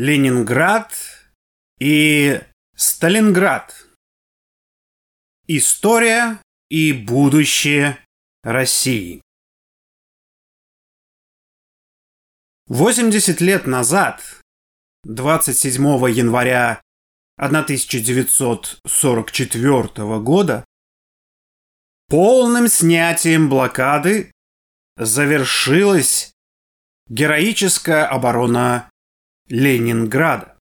Ленинград и Сталинград. История и будущее России. 80 лет назад, 27 января 1944 года, полным снятием блокады завершилась героическая оборона Ленинграда.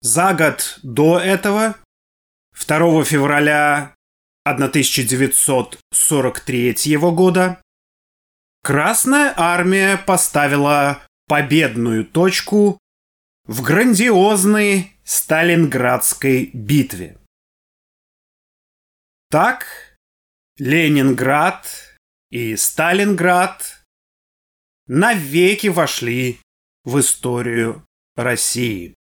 За год до этого, 2 февраля 1943 года, Красная армия поставила победную точку в грандиозной Сталинградской битве. Так, Ленинград и Сталинград навеки вошли в историю России.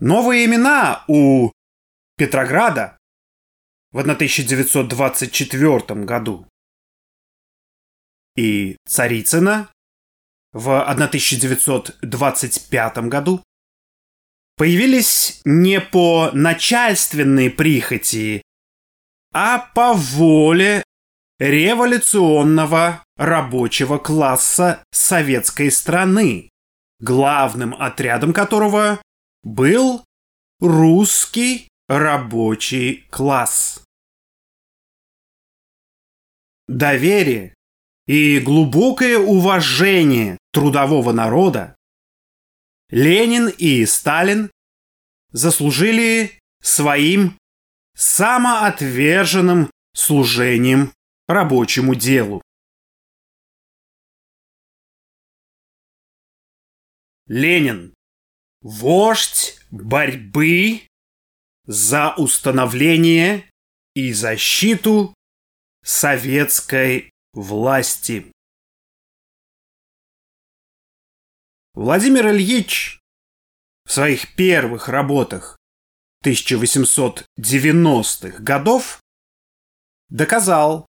Новые имена у Петрограда в 1924 году и Царицына в 1925 году появились не по начальственной прихоти, а по воле революционного рабочего класса советской страны, главным отрядом которого был русский рабочий класс. Доверие и глубокое уважение трудового народа Ленин и Сталин заслужили своим самоотверженным служением рабочему делу. Ленин – вождь борьбы за установление и защиту советской власти. Владимир Ильич в своих первых работах 1890-х годов доказал,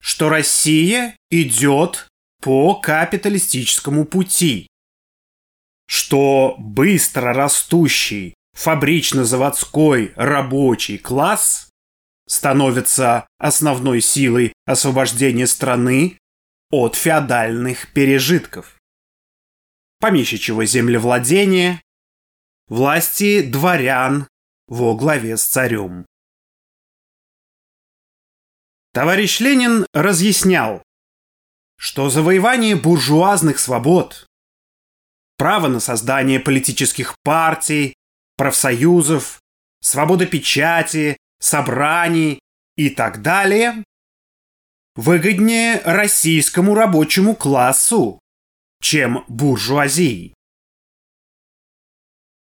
что Россия идет по капиталистическому пути, что быстро растущий фабрично-заводской рабочий класс становится основной силой освобождения страны от феодальных пережитков. Помещичьего землевладения, власти дворян во главе с царем. Товарищ Ленин разъяснял, что завоевание буржуазных свобод, право на создание политических партий, профсоюзов, свобода печати, собраний и так далее, выгоднее российскому рабочему классу, чем буржуазии.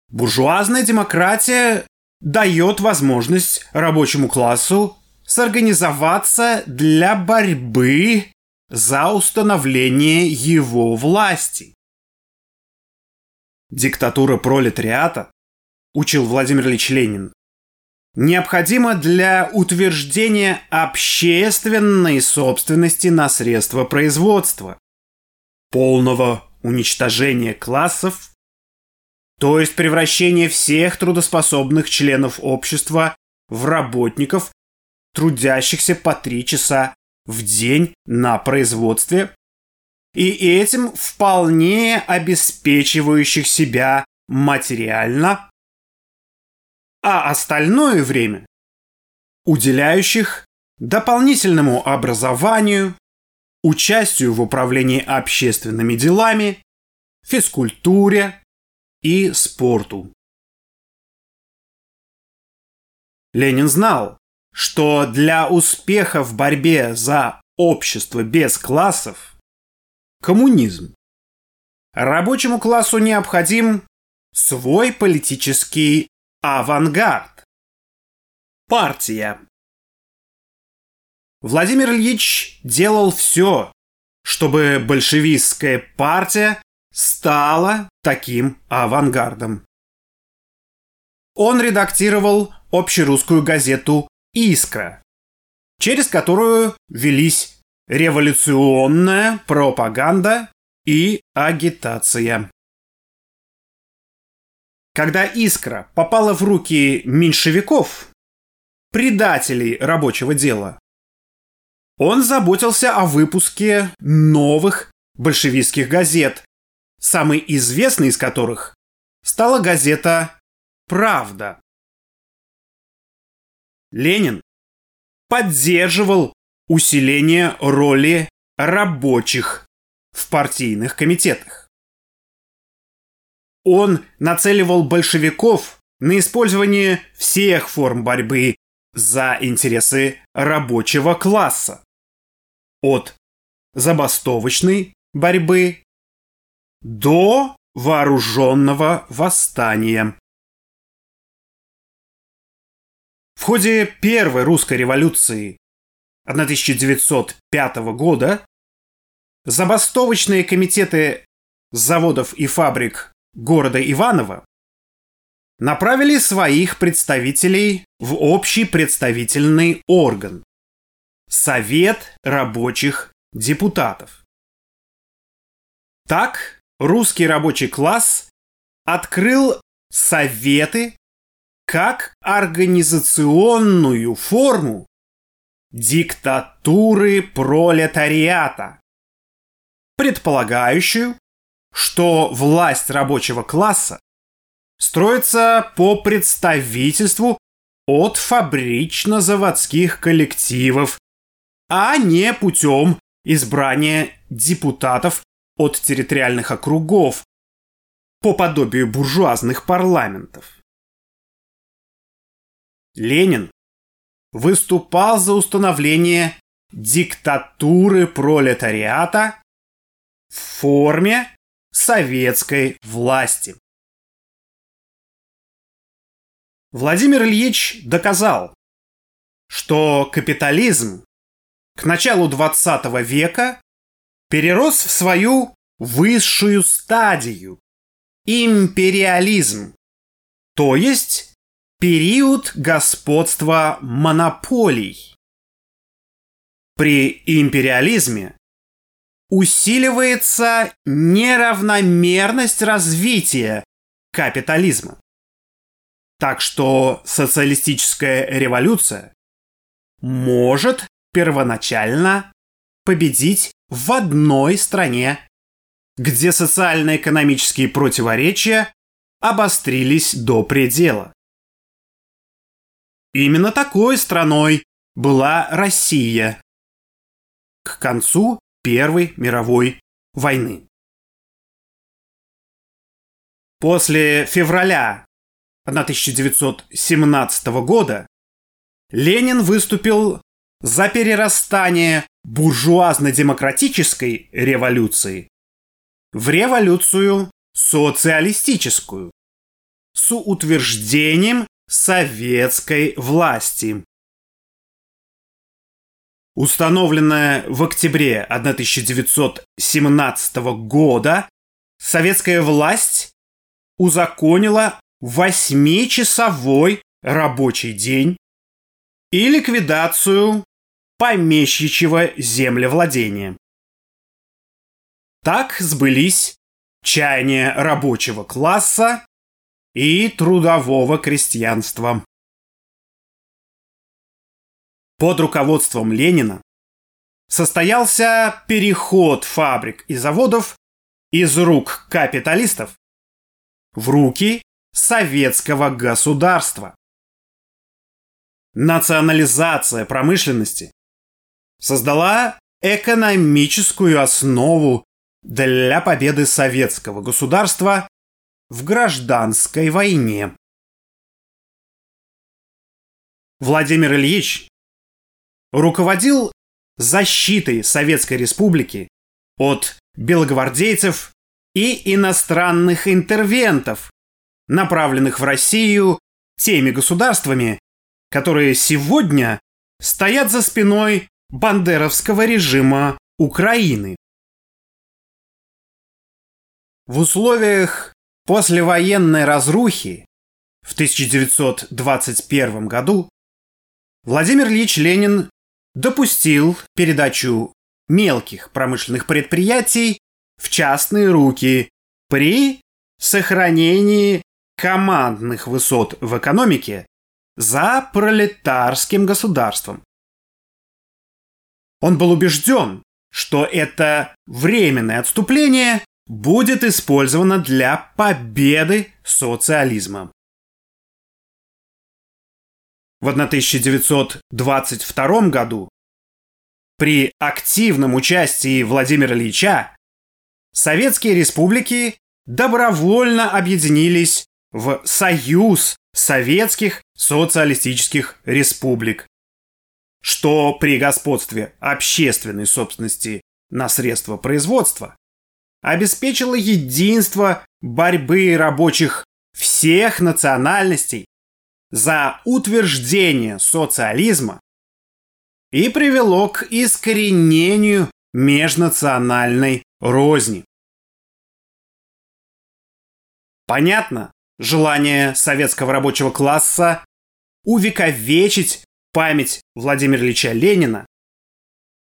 Буржуазная демократия дает возможность рабочему классу сорганизоваться для борьбы за установление его власти. Диктатура пролетариата учил Владимир Ильич Ленин, необходимо для утверждения общественной собственности на средства производства, полного уничтожения классов, то есть превращения всех трудоспособных членов общества в работников, трудящихся по три часа в день на производстве, и этим вполне обеспечивающих себя материально а остальное время уделяющих дополнительному образованию, участию в управлении общественными делами, физкультуре и спорту. Ленин знал, что для успеха в борьбе за общество без классов – коммунизм. Рабочему классу необходим свой политический Авангард. Партия. Владимир Ильич делал все, чтобы большевистская партия стала таким авангардом. Он редактировал общерусскую газету «Искра», через которую велись революционная пропаганда и агитация. Когда «Искра» попала в руки меньшевиков, предателей рабочего дела, он заботился о выпуске новых большевистских газет, самой известной из которых стала газета «Правда». Ленин поддерживал усиление роли рабочих в партийных комитетах. Он нацеливал большевиков на использование всех форм борьбы за интересы рабочего класса. От забастовочной борьбы до вооруженного восстания. Ходе Первой русской революции 1905 года забастовочные комитеты заводов и фабрик города Иваново направили своих представителей в общий представительный орган – Совет рабочих депутатов. Так русский рабочий класс открыл советы как организационную форму диктатуры пролетариата, предполагающую, что власть рабочего класса строится по представительству от фабрично-заводских коллективов, а не путем избрания депутатов от территориальных округов по подобию буржуазных парламентов. Ленин выступал за установление диктатуры пролетариата в форме советской власти. Владимир Ильич доказал, что капитализм к началу 20 века перерос в свою высшую стадию – империализм, то есть период господства монополий. При империализме усиливается неравномерность развития капитализма. Так что социалистическая революция может первоначально победить в одной стране, где социально-экономические противоречия обострились до предела. Именно такой страной была Россия к концу Первой мировой войны. После февраля 1917 года Ленин выступил за перерастание буржуазно-демократической революции в революцию социалистическую с утверждением советской власти. Установленная в октябре 1917 года советская власть узаконила восьмичасовой рабочий день и ликвидацию помещичьего землевладения. Так сбылись чаяния рабочего класса и трудового крестьянства. Под руководством Ленина состоялся переход фабрик и заводов из рук капиталистов в руки советского государства. Национализация промышленности создала экономическую основу для победы советского государства в гражданской войне. Владимир Ильич руководил защитой Советской Республики от белогвардейцев и иностранных интервентов, направленных в Россию теми государствами, которые сегодня стоят за спиной бандеровского режима Украины. В условиях послевоенной разрухи в 1921 году Владимир Ильич Ленин допустил передачу мелких промышленных предприятий в частные руки при сохранении командных высот в экономике за пролетарским государством. Он был убежден, что это временное отступление будет использовано для победы социализма. В 1922 году при активном участии Владимира Ильича советские республики добровольно объединились в Союз Советских Социалистических Республик, что при господстве общественной собственности на средства производства обеспечило единство борьбы рабочих всех национальностей за утверждение социализма и привело к искоренению межнациональной розни. Понятно желание советского рабочего класса увековечить память Владимира Ильича Ленина,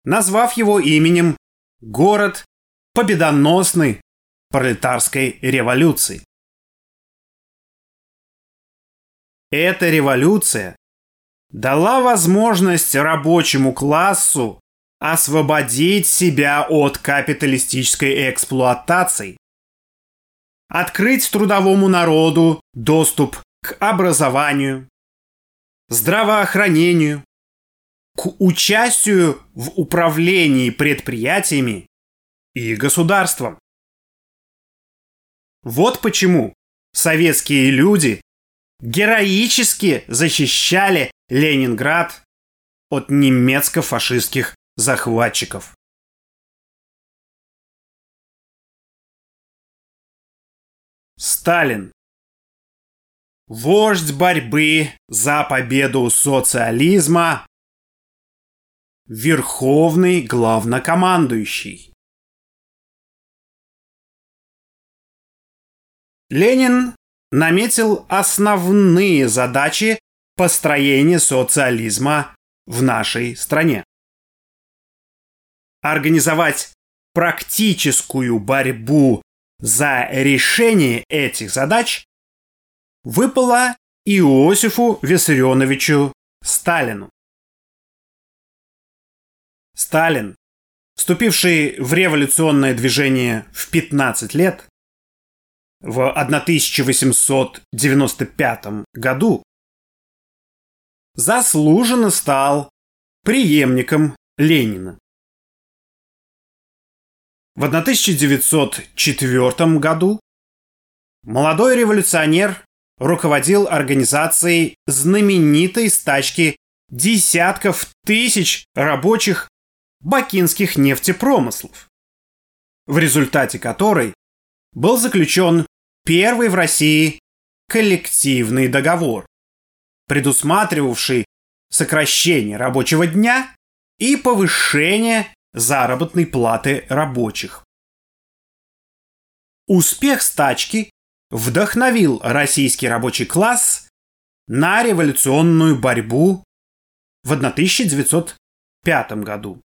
назвав его именем город победоносной пролетарской революции. Эта революция дала возможность рабочему классу освободить себя от капиталистической эксплуатации, открыть трудовому народу доступ к образованию, здравоохранению, к участию в управлении предприятиями и государством. Вот почему советские люди героически защищали Ленинград от немецко-фашистских захватчиков. Сталин. Вождь борьбы за победу социализма. Верховный главнокомандующий. Ленин наметил основные задачи построения социализма в нашей стране. Организовать практическую борьбу за решение этих задач выпало Иосифу Виссарионовичу Сталину. Сталин, вступивший в революционное движение в 15 лет, в 1895 году заслуженно стал преемником Ленина. В 1904 году молодой революционер руководил организацией знаменитой стачки десятков тысяч рабочих бакинских нефтепромыслов, в результате которой был заключен первый в России коллективный договор, предусматривавший сокращение рабочего дня и повышение заработной платы рабочих. Успех стачки вдохновил российский рабочий класс на революционную борьбу в 1905 году.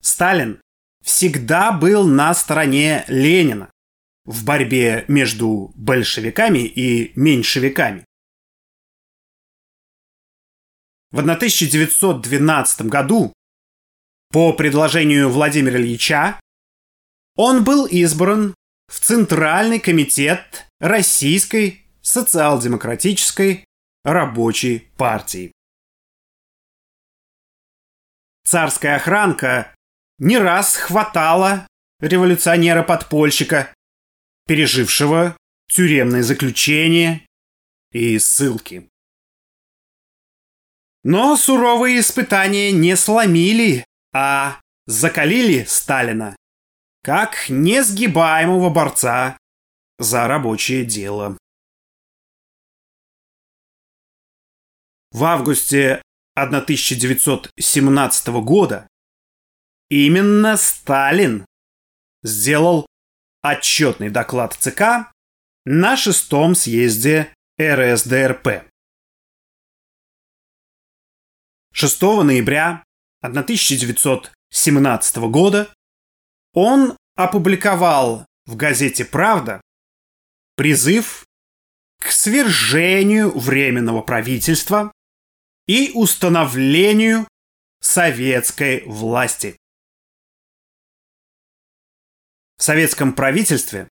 Сталин всегда был на стороне Ленина в борьбе между большевиками и меньшевиками. В 1912 году по предложению Владимира Ильича он был избран в Центральный комитет Российской социал-демократической рабочей партии. Царская охранка не раз хватала революционера-подпольщика, пережившего тюремное заключение и ссылки. Но суровые испытания не сломили, а закалили Сталина как несгибаемого борца за рабочее дело. В августе 1917 года именно Сталин сделал отчетный доклад ЦК на шестом съезде РСДРП. 6 ноября 1917 года он опубликовал в газете «Правда» призыв к свержению Временного правительства и установлению советской власти. В советском правительстве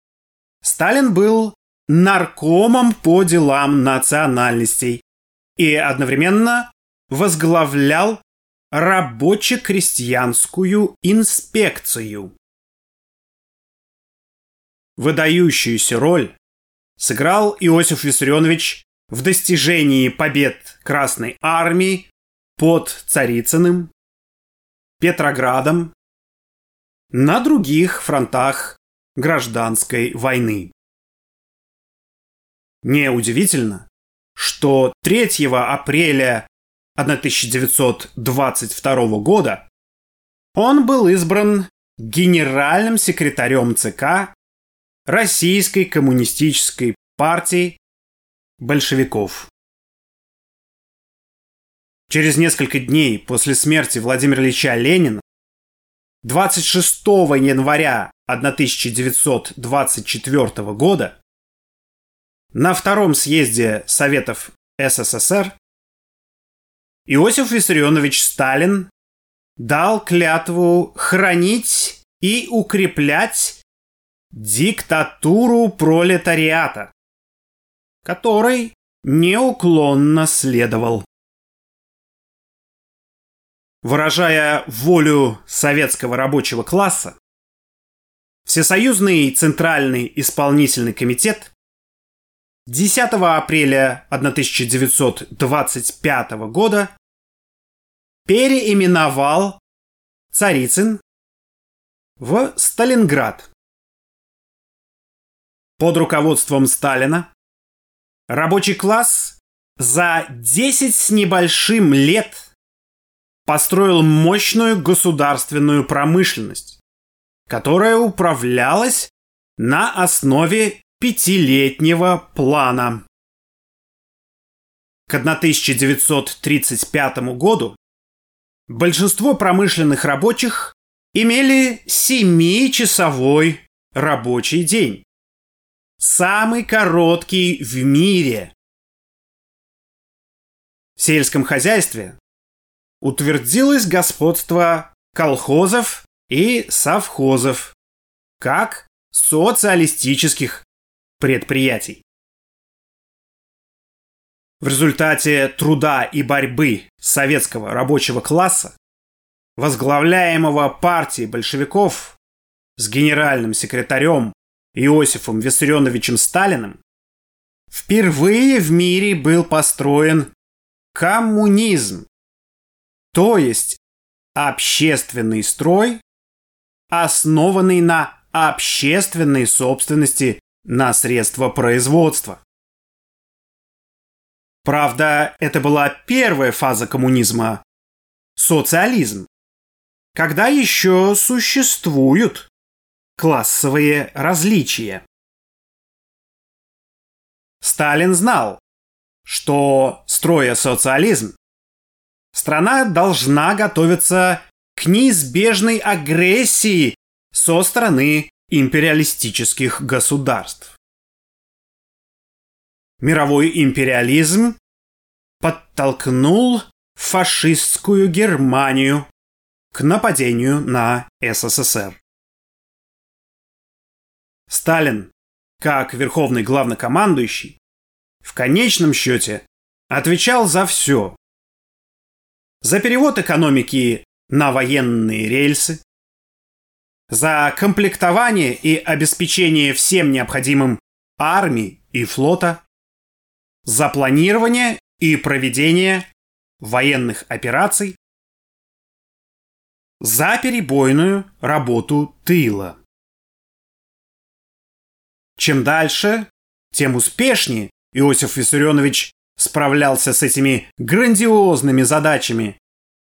Сталин был наркомом по делам национальностей и одновременно возглавлял рабоче-крестьянскую инспекцию. Выдающуюся роль сыграл Иосиф Виссарионович в достижении побед Красной Армии под Царицыным, Петроградом, на других фронтах гражданской войны. Неудивительно, что 3 апреля 1922 года он был избран генеральным секретарем ЦК Российской коммунистической партии большевиков. Через несколько дней после смерти Владимира Ильича Ленина 26 января 1924 года на втором съезде Советов СССР Иосиф Виссарионович Сталин дал клятву хранить и укреплять диктатуру пролетариата, которой неуклонно следовал. Выражая волю советского рабочего класса, Всесоюзный Центральный исполнительный комитет 10 апреля 1925 года переименовал Царицын в Сталинград. Под руководством Сталина рабочий класс за 10 с небольшим лет построил мощную государственную промышленность, которая управлялась на основе пятилетнего плана. К 1935 году большинство промышленных рабочих имели 7-часовой рабочий день. Самый короткий в мире. В сельском хозяйстве утвердилось господство колхозов и совхозов как социалистических предприятий. В результате труда и борьбы советского рабочего класса, возглавляемого партией большевиков с генеральным секретарем Иосифом Виссарионовичем Сталиным, впервые в мире был построен коммунизм, то есть общественный строй, основанный на общественной собственности на средства производства. Правда, это была первая фаза коммунизма – социализм, когда еще существуют классовые различия. Сталин знал, что, строя социализм, страна должна готовиться к неизбежной агрессии со стороны империалистических государств. Мировой империализм подтолкнул фашистскую Германию к нападению на СССР. Сталин, как верховный главнокомандующий, в конечном счете отвечал за все. За перевод экономики на военные рельсы, за комплектование и обеспечение всем необходимым армии и флота, за планирование и проведение военных операций, за перебойную работу тыла. Чем дальше, тем успешнее Иосиф Виссарионович справлялся с этими грандиозными задачами,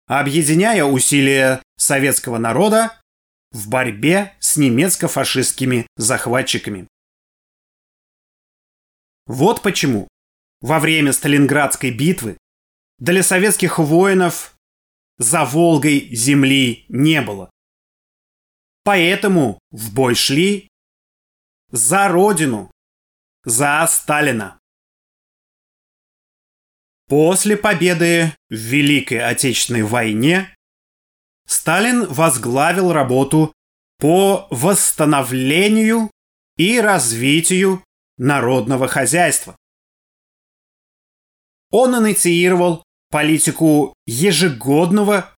объединяя усилия советского народа в борьбе с немецко-фашистскими захватчиками. Вот почему во время Сталинградской битвы для советских воинов за Волгой земли не было. Поэтому в бой шли за Родину, за Сталина. После победы в Великой Отечественной войне Сталин возглавил работу по восстановлению и развитию народного хозяйства. Он инициировал политику ежегодного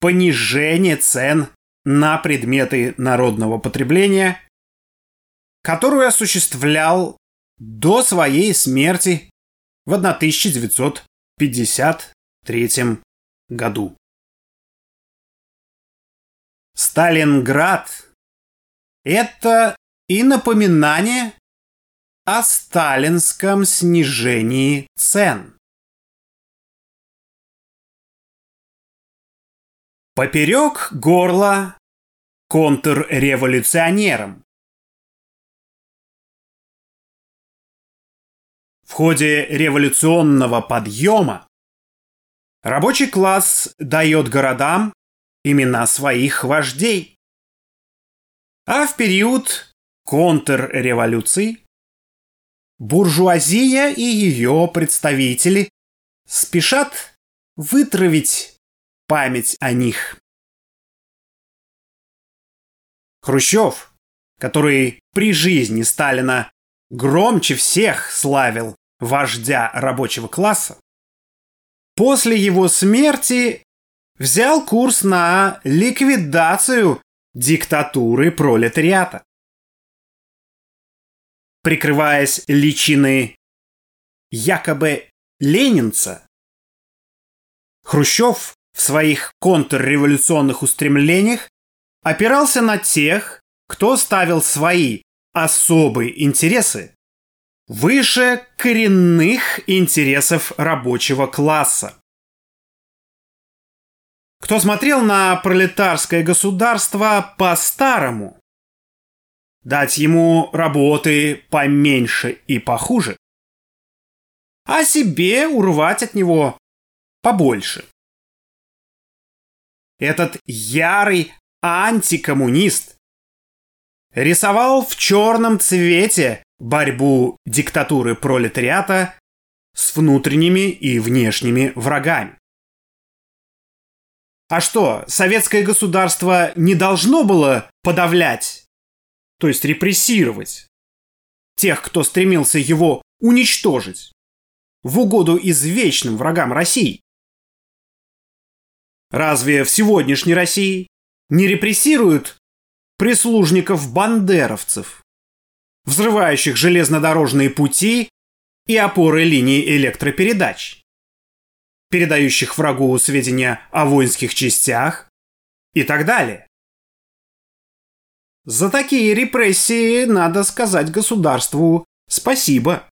понижения цен на предметы народного потребления, которую осуществлял до своей смерти в 1953 году. Сталинград – это и напоминание о сталинском снижении цен. Поперек горла контрреволюционерам. В ходе революционного подъема рабочий класс дает городам имена своих вождей. А в период контрреволюции буржуазия и ее представители спешат вытравить память о них. Хрущев, который при жизни Сталина громче всех славил вождя рабочего класса, после его смерти взял курс на ликвидацию диктатуры пролетариата. Прикрываясь личиной якобы ленинца, Хрущев в своих контрреволюционных устремлениях опирался на тех, кто ставил свои особые интересы выше коренных интересов рабочего класса. Кто смотрел на пролетарское государство по-старому, дать ему работы поменьше и похуже, а себе урвать от него побольше. Этот ярый антикоммунист рисовал в черном цвете борьбу диктатуры пролетариата с внутренними и внешними врагами. А что, советское государство не должно было подавлять, то есть репрессировать тех, кто стремился его уничтожить в угоду извечным врагам России? Разве в сегодняшней России не репрессируют прислужников-бандеровцев, взрывающих железнодорожные пути и опоры линий электропередач, передающих врагу сведения о воинских частях и так далее? За такие репрессии надо сказать государству спасибо.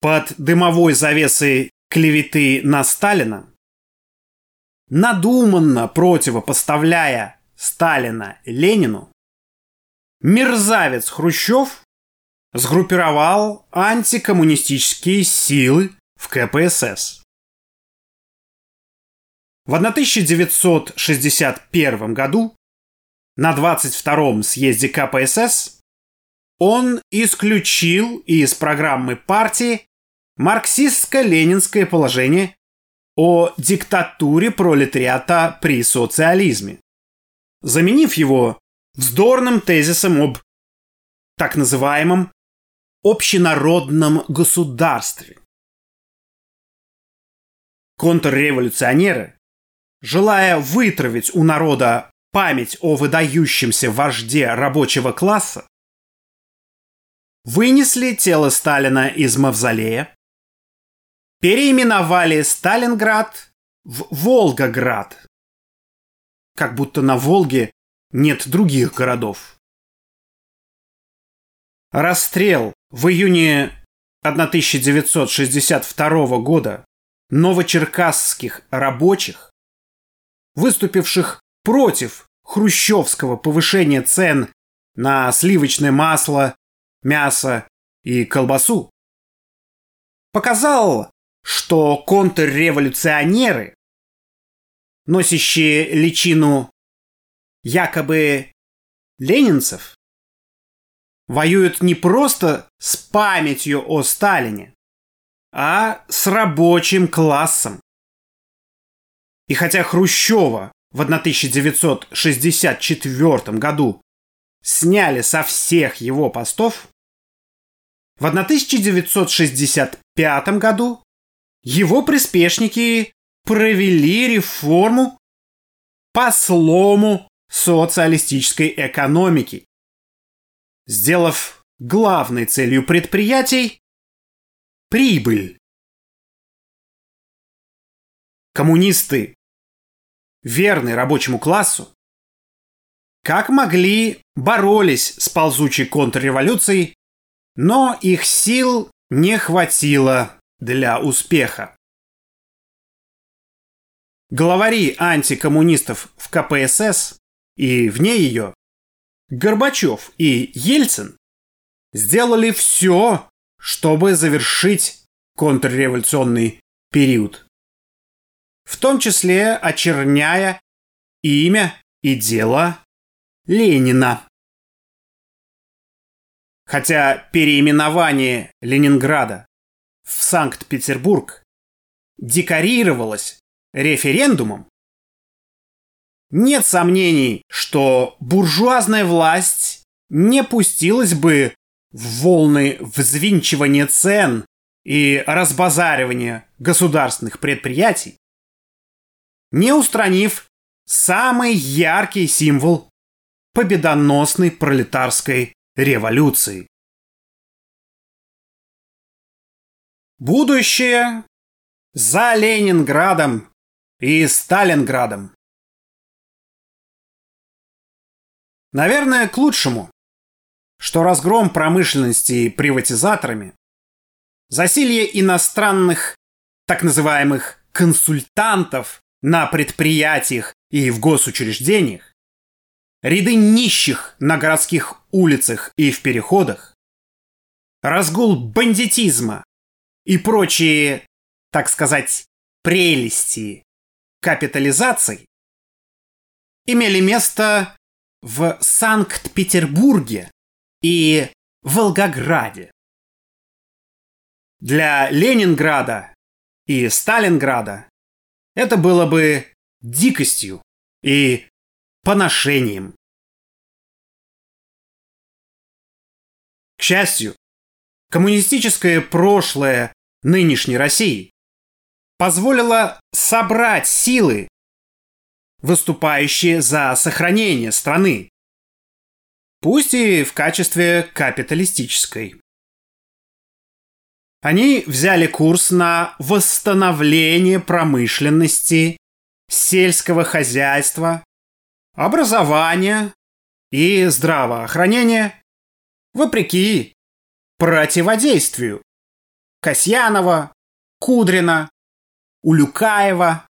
Под дымовой завесой клеветы на Сталина, надуманно противопоставляя Сталина Ленину, мерзавец Хрущев сгруппировал антикоммунистические силы в КПСС. В 1961 году на 22-м съезде КПСС он исключил из программы партии марксистско-ленинское положение о диктатуре пролетариата при социализме, заменив его вздорным тезисом об так называемом общенародном государстве. Контрреволюционеры, желая вытравить у народа память о выдающемся вожде рабочего класса, вынесли тело Сталина из мавзолея, переименовали Сталинград в Волгоград. Как будто на Волге нет других городов. Расстрел в июне 1962 года новочеркасских рабочих, выступивших против хрущевского повышения цен на сливочное масло, мясо и колбасу, показал что контрреволюционеры, носящие личину якобы ленинцев, воюют не просто с памятью о Сталине, а с рабочим классом. И хотя Хрущева в 1964 году сняли со всех его постов, в 1965 году его приспешники провели реформу по слому социалистической экономики, сделав главной целью предприятий прибыль. Коммунисты, верные рабочему классу, как могли боролись с ползучей контрреволюцией, но их сил не хватило для успеха. Главари антикоммунистов в КПСС и вне ее, Горбачев и Ельцин, сделали все, чтобы завершить контрреволюционный период. В том числе очерняя имя и дело Ленина. Хотя переименование Ленинграда в Санкт-Петербург декорировалось референдумом, нет сомнений, что буржуазная власть не пустилась бы в волны взвинчивания цен и разбазаривания государственных предприятий, не устранив самый яркий символ победоносной пролетарской революции. Будущее за Ленинградом и Сталинградом. Наверное, к лучшему, что разгром промышленности приватизаторами, засилье иностранных так называемых консультантов на предприятиях и в госучреждениях, ряды нищих на городских улицах и в переходах, разгул бандитизма и прочие, так сказать, прелести капитализаций имели место в Санкт-Петербурге и Волгограде. Для Ленинграда и Сталинграда это было бы дикостью и поношением. К счастью, коммунистическое прошлое нынешней России позволило собрать силы, выступающие за сохранение страны, пусть и в качестве капиталистической. Они взяли курс на восстановление промышленности, сельского хозяйства, образования и здравоохранения, вопреки противодействию Касьянова, Кудрина, Улюкаева,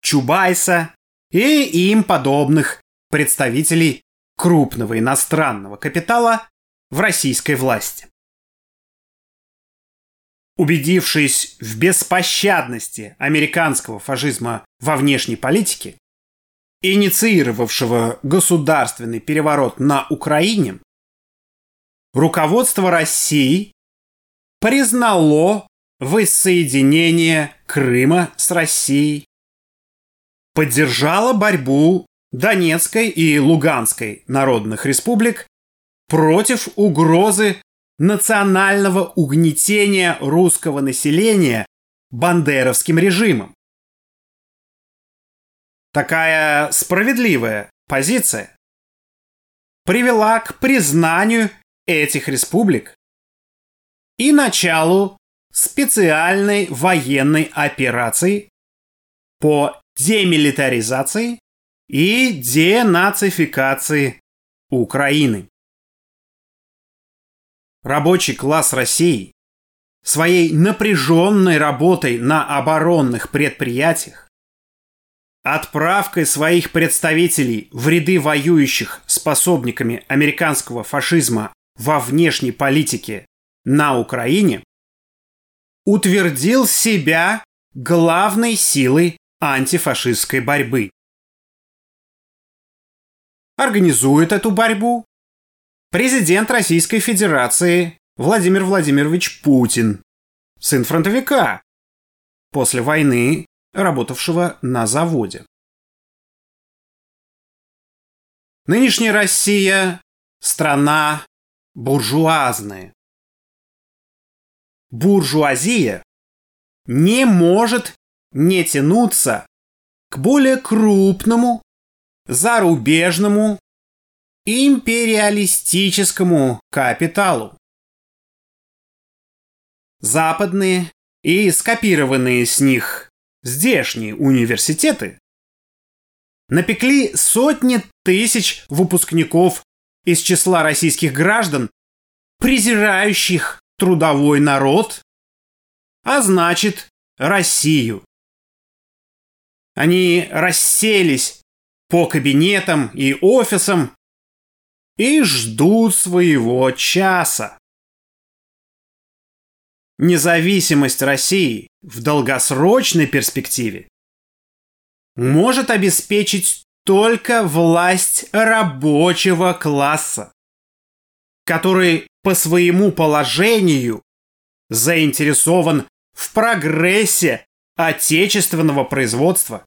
Чубайса и им подобных представителей крупного иностранного капитала в российской власти. Убедившись в беспощадности американского фашизма во внешней политике, инициировавшего государственный переворот на Украине, руководство России признало воссоединение Крыма с Россией, поддержало борьбу Донецкой и Луганской народных республик против угрозы национального угнетения русского населения бандеровским режимом. Такая справедливая позиция привела к признанию этих республик и началу специальной военной операции по демилитаризации и денацификации Украины. Рабочий класс России своей напряженной работой на оборонных предприятиях, отправкой своих представителей в ряды воюющих способниками американского фашизма во внешней политике на Украине утвердил себя главной силой антифашистской борьбы. Организует эту борьбу президент Российской Федерации Владимир Владимирович Путин, сын фронтовика, после войны работавшего на заводе. Нынешняя Россия – страна буржуазная. Буржуазия не может не тянуться к более крупному зарубежному империалистическому капиталу. Западные и скопированные с них здешние университеты напекли сотни тысяч выпускников из числа российских граждан, презирающих трудовой народ, а значит Россию. Они расселись по кабинетам и офисам и ждут своего часа. Независимость России в долгосрочной перспективе может обеспечить только власть рабочего класса, который по своему положению заинтересован в прогрессе отечественного производства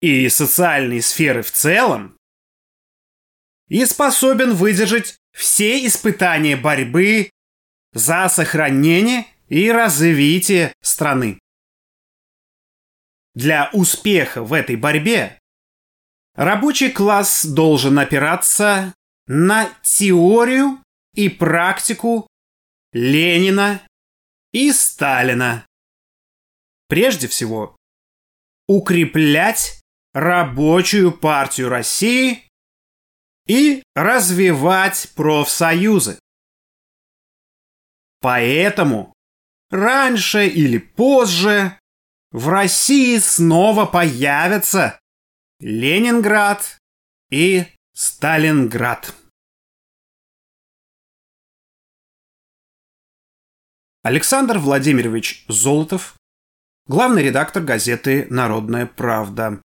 и социальной сферы в целом и способен выдержать все испытания борьбы за сохранение и развитие страны. Для успеха в этой борьбе рабочий класс должен опираться на теорию и практику Ленина и Сталина. Прежде всего, укреплять рабочую партию России и развивать профсоюзы. Поэтому раньше или позже в России снова появятся Ленинград и Сталинград. Александр Владимирович Золотов, главный редактор газеты «Народная правда».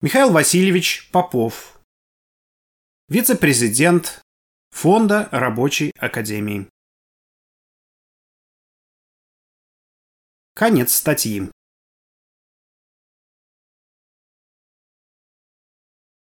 Михаил Васильевич Попов, вице-президент Фонда Рабочей Академии. Конец статьи.